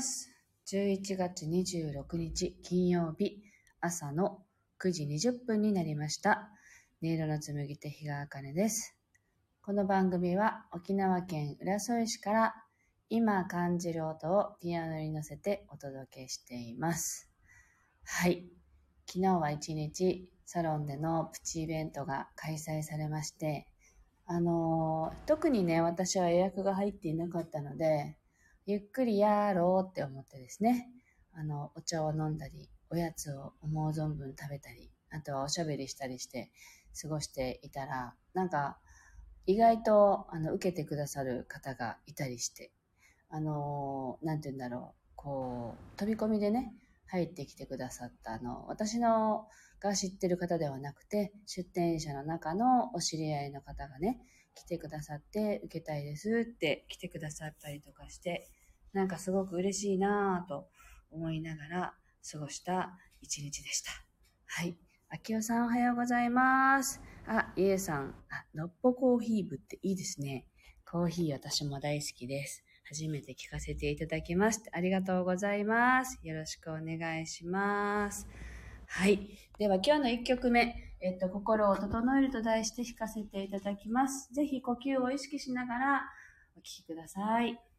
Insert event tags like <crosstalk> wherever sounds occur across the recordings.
ます。11月26日金曜日朝の9時20分になりました。音色の紡手日川茜です。この番組は沖縄県浦添市から今感じる音をピアノに乗せてお届けしています。はい。昨日は一日サロンでのプチイベントが開催されまして、あのー特にね、私は予約が入っていなかったので、ゆっくりやろうって思ってですね、あの、お茶を飲んだり、おやつを思う存分食べたり、あとはおしゃべりしたりして過ごしていたら、なんか、意外と、あの、受けてくださる方がいたりして、あのーなんて言うんだろう、こう、飛び込みでね、入ってきてくださった、あの、私のが知ってる方ではなくて、出店者の中のお知り合いの方がね、来てくださって、受けたいですって来てくださったりとかして、なんかすごく嬉しいなぁと思いながら過ごした一日でした。はい。あきおさんおはようございます。あ、いえさん、あ、のっぽコーヒー部っていいですね。コーヒー私も大好きです。初めて聞かせていただきましてありがとうございます。よろしくお願いします。はい。では今日の1曲目、えっと、心を整えると題して弾かせていただきます。ぜひ呼吸を意識しながらお聴きください。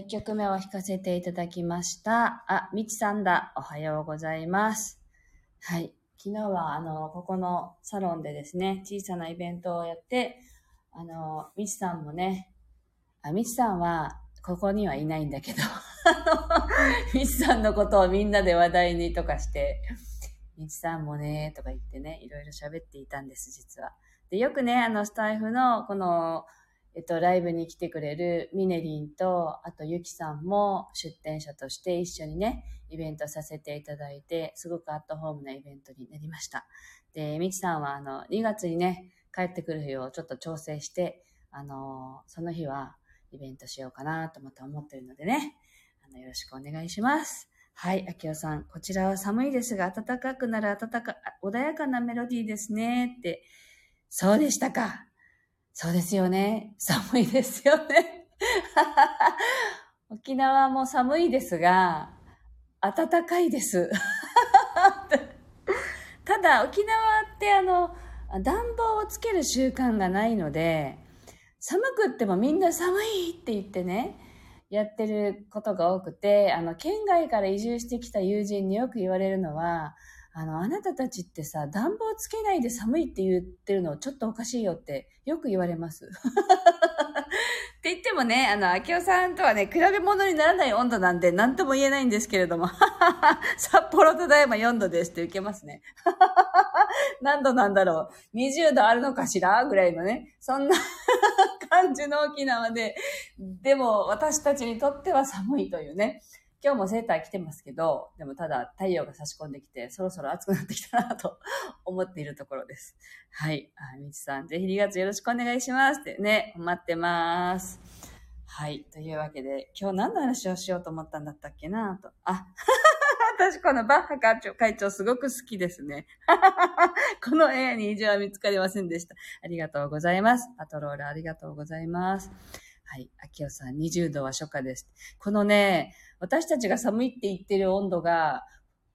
1曲目を弾かせていただきました。あ、みちさんだ。おはようございます。はい。昨日は、あの、ここのサロンでですね、小さなイベントをやって、あの、みちさんもね、あ、みちさんは、ここにはいないんだけど、あの、みちさんのことをみんなで話題にとかして、みちさんもね、とか言ってね、いろいろ喋っていたんです、実は。で、よくね、あの、スタイフの、この、えっと、ライブに来てくれるミネリンと、あとゆきさんも出展者として一緒にね、イベントさせていただいて、すごくアットホームなイベントになりました。で、みちさんはあの、2月にね、帰ってくる日をちょっと調整して、あの、その日はイベントしようかなとまた思ってるのでね、あの、よろしくお願いします。はい、あきおさん、こちらは寒いですが、暖かくなる暖か、穏やかなメロディーですね、って。そうでしたか。そうですよね。寒いですよね。<laughs> 沖縄も寒いですが、暖かいです。<laughs> ただ、沖縄ってあの、暖房をつける習慣がないので、寒くってもみんな寒いって言ってね、やってることが多くて、あの、県外から移住してきた友人によく言われるのは、あの、あなたたちってさ、暖房つけないで寒いって言ってるのちょっとおかしいよってよく言われます。<laughs> って言ってもね、あの、秋夫さんとはね、比べ物にならない温度なんで何とも言えないんですけれども、<laughs> 札幌と大山4度ですって受けますね。<laughs> 何度なんだろう ?20 度あるのかしら？ぐらいのね、そんな感じの沖縄で、でも私たちにとっては寒いというね。今日もセーター着てますけど、でもただ太陽が差し込んできて、そろそろ暑くなってきたなと <laughs> 思っているところです。はい。あ、みちさん、ぜひ2月よろしくお願いしますってね、待ってます。はい。というわけで、今日何の話をしようと思ったんだったっけな？と。あ、<laughs> 私このバッハ会長会長すごく好きですね。<laughs> この絵に異常は見つかりませんでした。ありがとうございます。パトロールありがとうございます。はい。秋代さん、20度は初夏です。このね、私たちが寒いって言ってる温度が、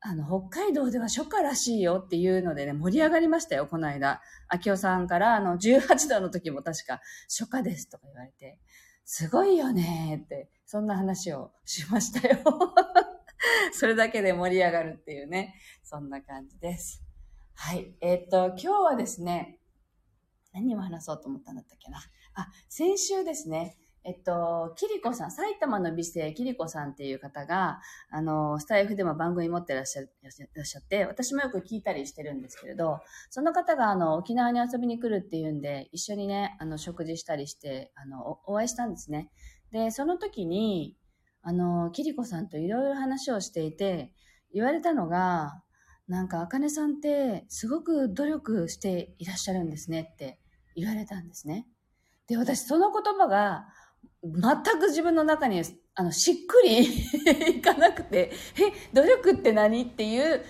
あの、北海道では初夏らしいよっていうのでね、盛り上がりましたよ、この間。秋代さんから、あの、18度の時も確か、初夏ですとか言われて、すごいよねって、そんな話をしましたよ。<laughs> それだけで盛り上がるっていうね、そんな感じです。はい。えっ、と、今日はですね、何を話そうと思ったんだったっけな。あ、先週ですね、えっと、キリコさん、埼玉の美声キリコさんっていう方が、あの、スタイフでも番組持ってらっしゃいらっしゃって、私もよく聞いたりしてるんですけれど、その方が、あの、沖縄に遊びに来るっていうんで、一緒にね、あの、食事したりして、あの、おお会いしたんですね。で、その時に、あの、キリコさんといろいろ話をしていて、言われたのが、なんか、あかねさんって、すごく努力していらっしゃるんですねって言われたんですね。で、私、その言葉が、全く自分の中に、あの、しっくり <laughs> いかなくて、え、努力って何っていう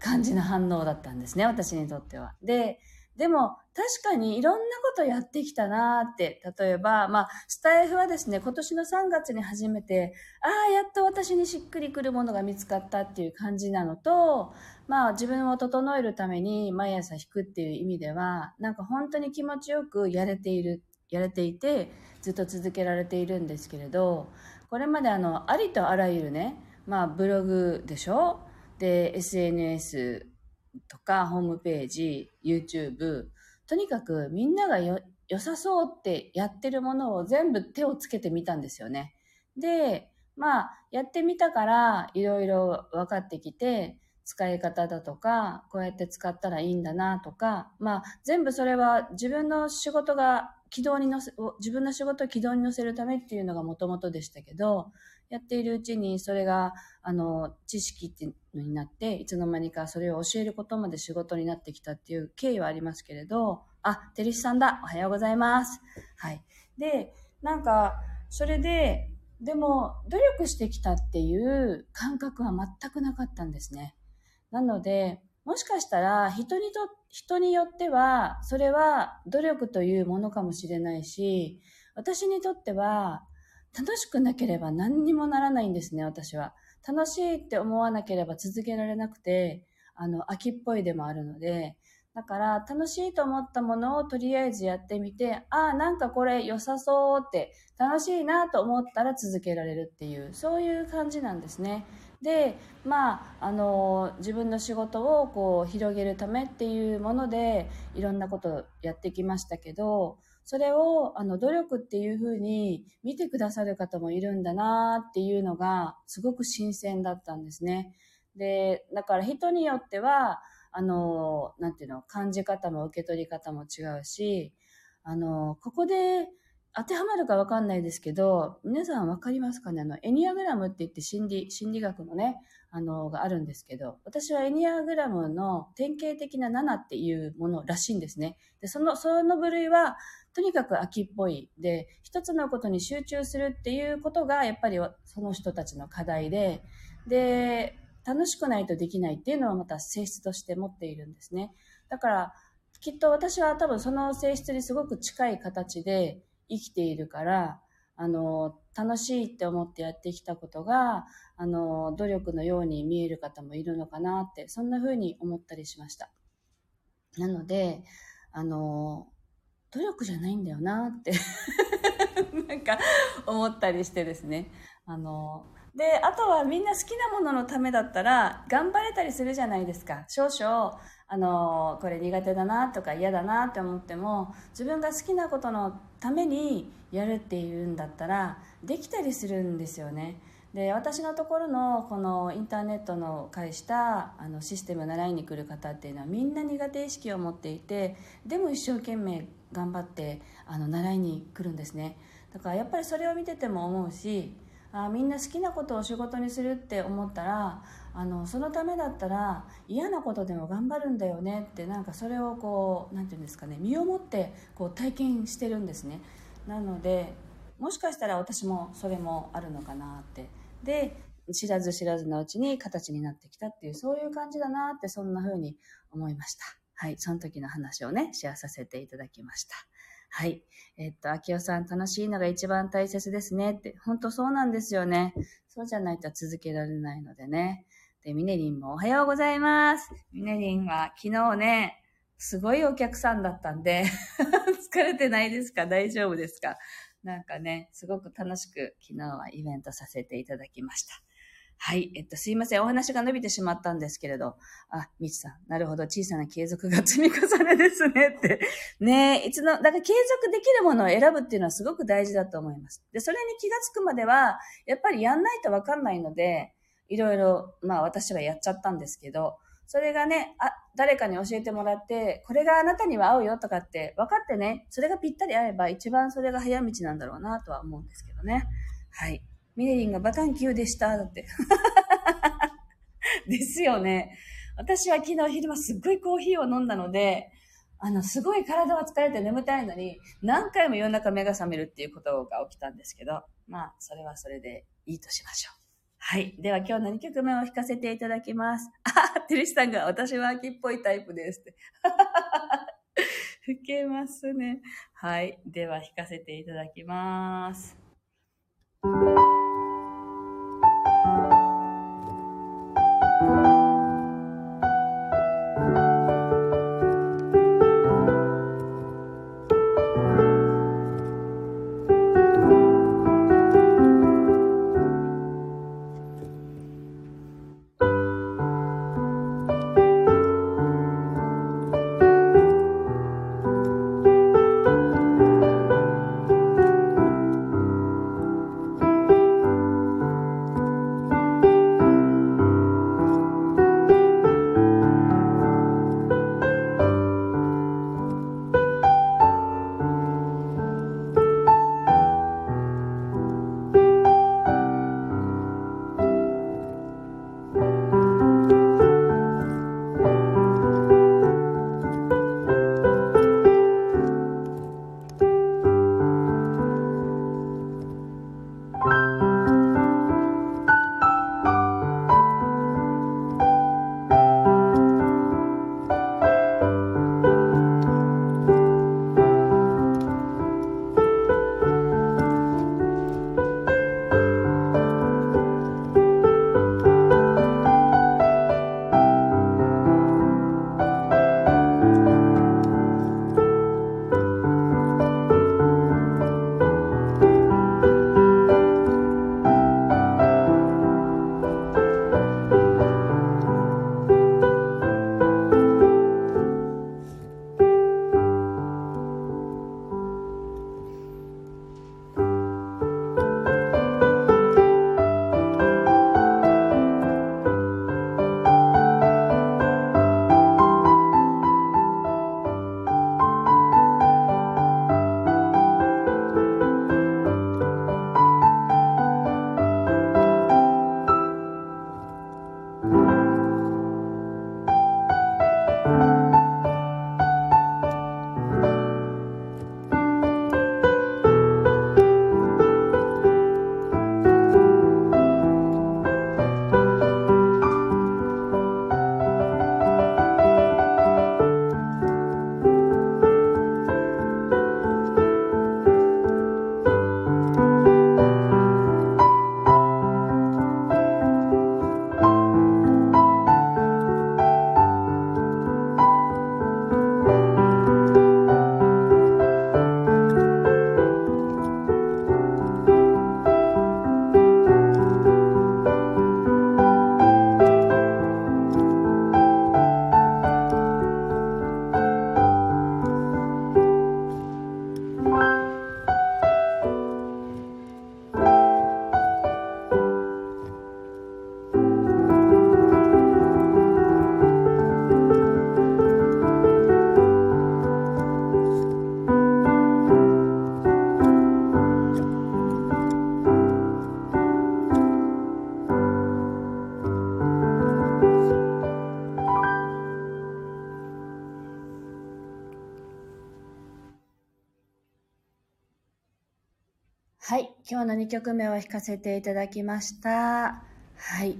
感じの反応だったんですね、私にとっては。で、でも、確かにいろんなことやってきたなーって、例えば、まあ、スタイフはですね、今年の3月に初めて、ああ、やっと私にしっくりくるものが見つかったっていう感じなのと、まあ、自分を整えるために毎朝弾くっていう意味では、なんか本当に気持ちよくやれている、やれていて、ずっと続けられているんですけれど、これまであの、ありとあらゆるね、まあ、ブログでしょ？で、SNS とか、ホームページ、YouTube、とにかくみんながよ良さそうってやってるものを全部手をつけてみたんですよね。で、まあ、やってみたから、いろいろ分かってきて、使い方だとか、こうやって使ったらいいんだなとか、まあ、全部それは自分の仕事が軌道に乗せ、自分の仕事を軌道に乗せるためっていうのがもともとでしたけど、やっているうちにそれが、あの、知識っていうのになって、いつの間にかそれを教えることまで仕事になってきたっていう経緯はありますけれど、あ、てるしさんだ。おはようございます。はい。で、なんか、それで、でも、努力してきたっていう感覚は全くなかったんですね。なので、もしかしたら人にと、人によっては、それは努力というものかもしれないし、私にとっては、楽しくなければ何にもならないんですね、私は。楽しいって思わなければ続けられなくて、あの、秋っぽいでもあるので、だから楽しいと思ったものをとりあえずやってみて、ああ、なんかこれ良さそうって楽しいなと思ったら続けられるっていう、そういう感じなんですね。で、まあ、あの、自分の仕事をこう広げるためっていうもので、いろんなことをやってきましたけど、それを、あの、努力っていうふうに見てくださる方もいるんだなっていうのが、すごく新鮮だったんですね。で、だから人によっては、あの、なんていうの、感じ方も受け取り方も違うし、あの、ここで当てはまるかわかんないですけど、皆さんわかりますかね？あの、エニアグラムって言って心理、心理学のね、あの、があるんですけど、私はエニアグラムの典型的な7っていうものらしいんですね。で、その、その部類は、とにかく秋っぽい。で、一つのことに集中するっていうことが、やっぱりその人たちの課題で、で、楽しくないとできないっていうのはまた性質として持っているんですね。だから、きっと私は多分その性質にすごく近い形で生きているから、あの、楽しいって思ってやってきたことが、あの、努力のように見える方もいるのかなって、そんな風に思ったりしました。なので、あの、努力じゃないんだよなって <laughs> なんか思ったりしてですね。あの、で、あとはみんな好きなもののためだったら、頑張れたりするじゃないですか。少々、あの、これ苦手だなとか嫌だなって思っても、自分が好きなことのためにやるっていうんだったら、できたりするんですよね。で、私のところのこのインターネットの介したあのシステム習いに来る方っていうのはみんな苦手意識を持っていて、でも一生懸命頑張ってあの習いに来るんですね。だからやっぱりそれを見てても思うし、あみんな好きなことを仕事にするって思ったらあのそのためだったら嫌なことでも頑張るんだよねってなんかそれをこう何て言うんですかね身をもってこう体験してるんですね。なのでもしかしたら私もそれもあるのかなって。で知らず知らずのうちに形になってきたっていうそういう感じだなってそんな風に思いました。はいその時の話をねシェアさせていただきました。はい。えっと、秋代さん、楽しいのが一番大切ですねって。本当そうなんですよね。そうじゃないと続けられないのでね。で、ミネリンもおはようございます。ミネリンは昨日ね、すごいお客さんだったんで <laughs> 疲れてないですか？大丈夫ですか？なんかね、すごく楽しく昨日はイベントさせていただきました。はい。えっと、すいません。お話が伸びてしまったんですけれど。あ、みちさん。なるほど。小さな継続が積み重ねですねって。<laughs> ねえ、いつの、だから継続できるものを選ぶっていうのはすごく大事だと思います。で、それに気がつくまでは、やっぱりやんないとわかんないので、いろいろ、まあ私はやっちゃったんですけど、それがね、あ、誰かに教えてもらって、これがあなたには合うよとかって分かってね、それがぴったり合えば一番それが早道なんだろうなとは思うんですけどね。はい。ミネリンがバタン級でした。だって。<laughs> ですよね。私は昨日昼間すっごいコーヒーを飲んだので、あの、すごい体は疲れて眠たいのに、何回も夜中目が覚めるっていうことが起きたんですけど、まあ、それはそれでいいとしましょう。はい。では今日の2曲目を弾かせていただきます。あ、テリシさんが私は秋っぽいタイプですって。<laughs> 吹けますね。はい。では弾かせていただきます。2曲目を弾かせていただきました。はい。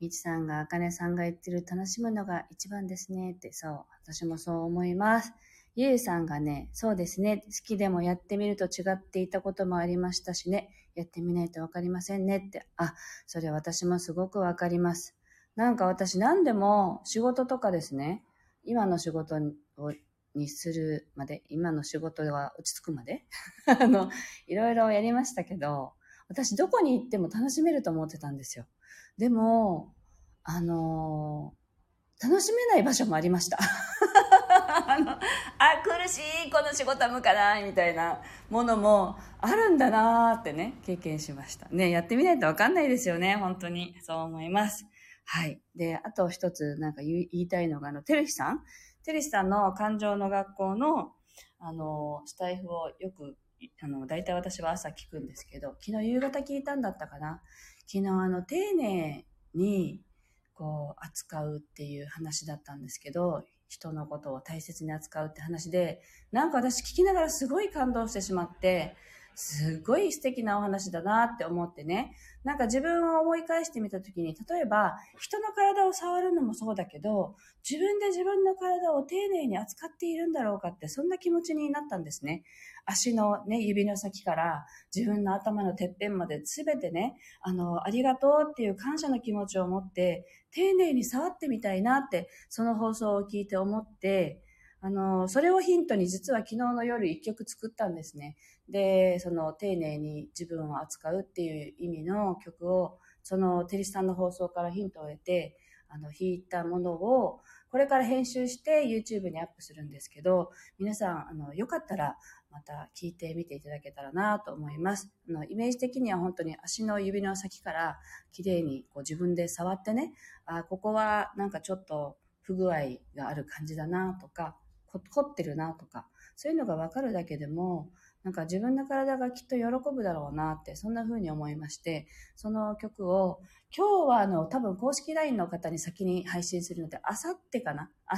みちさんが、あかねさんが言ってる楽しむのが一番ですねって、そう。私もそう思います。ゆうさんがね、そうですね。好きでもやってみると違っていたこともありましたしね。やってみないとわかりませんねって。あ、それ私もすごくわかります。なんか私何でも仕事とかですね。今の仕事をにするまで、今の仕事が落ち着くまで、<laughs> あの、いろいろやりましたけど、私どこに行っても楽しめると思ってたんですよ。でも、あのー、楽しめない場所もありました。<laughs> あの、あ、苦しい、この仕事は向かない、みたいなものもあるんだなーってね、経験しました。ね、やってみないとわかんないですよね、本当に。そう思います。はい。で、あと一つなんか言いたいのが、あの、てるひさんテリスさんの感情の学校の、あの、スタイフをよく、あの、大体私は朝聞くんですけど、昨日夕方聞いたんだったかな？昨日あの、丁寧に、こう、扱うっていう話だったんですけど、人のことを大切に扱うって話で、なんか私聞きながらすごい感動してしまって、すごい素敵なお話だなって思ってね。なんか自分を思い返してみたときに、例えば人の体を触るのもそうだけど、自分で自分の体を丁寧に扱っているんだろうかって、そんな気持ちになったんですね。足のね、指の先から自分の頭のてっぺんまで全てね、あの、ありがとうっていう感謝の気持ちを持って、丁寧に触ってみたいなって、その放送を聞いて思って、あの、それをヒントに実は昨日の夜一曲作ったんですね。で、その丁寧に自分を扱うっていう意味の曲を、そのテリスさんの放送からヒントを得て、あの、弾いたものを、これから編集して YouTube にアップするんですけど、皆さん、あの、よかったら、また聞いてみていただけたらなと思います。あの、イメージ的には本当に足の指の先から綺麗にこう自分で触ってね、あ、ここはなんかちょっと不具合がある感じだなとか、凝ってるなとか、そういうのがわかるだけでも、なんか自分の体がきっと喜ぶだろうなって、そんな風に思いまして、その曲を、今日はあの、多分公式 LINE の方に先に配信するので、あさってかな？あ、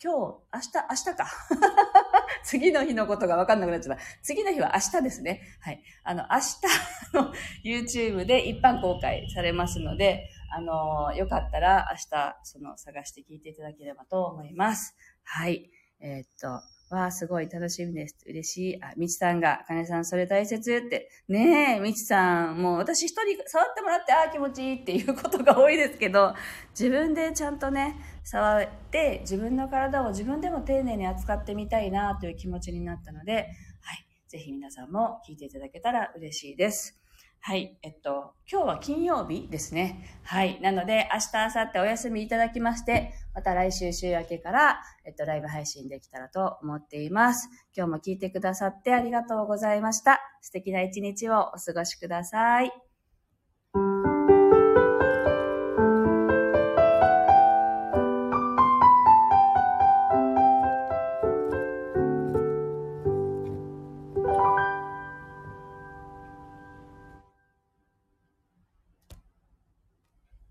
今日、明日、明日か。<laughs> 次の日のことがわかんなくなっちゃった。次の日は明日ですね。はい。あの、明日の <laughs> YouTube で一般公開されますので、あの、よかったら明日、その、探して聞いていただければと思います。はい。えー、っと、わあ、すごい楽しみです。嬉しい。あ、みちさんが、かねさんそれ大切って。ねえ、みちさん、もう私一人触ってもらって、ああ、気持ちいいっていうことが多いですけど、自分でちゃんとね、触って、自分の体を自分でも丁寧に扱ってみたいなという気持ちになったので、はい。ぜひ皆さんも聞いていただけたら嬉しいです。はい。えっと、今日は金曜日ですね。はい。なので、明日、明後日お休みいただきまして、また来週週明けから、えっと、ライブ配信できたらと思っています。今日も聞いてくださってありがとうございました。素敵な一日をお過ごしください。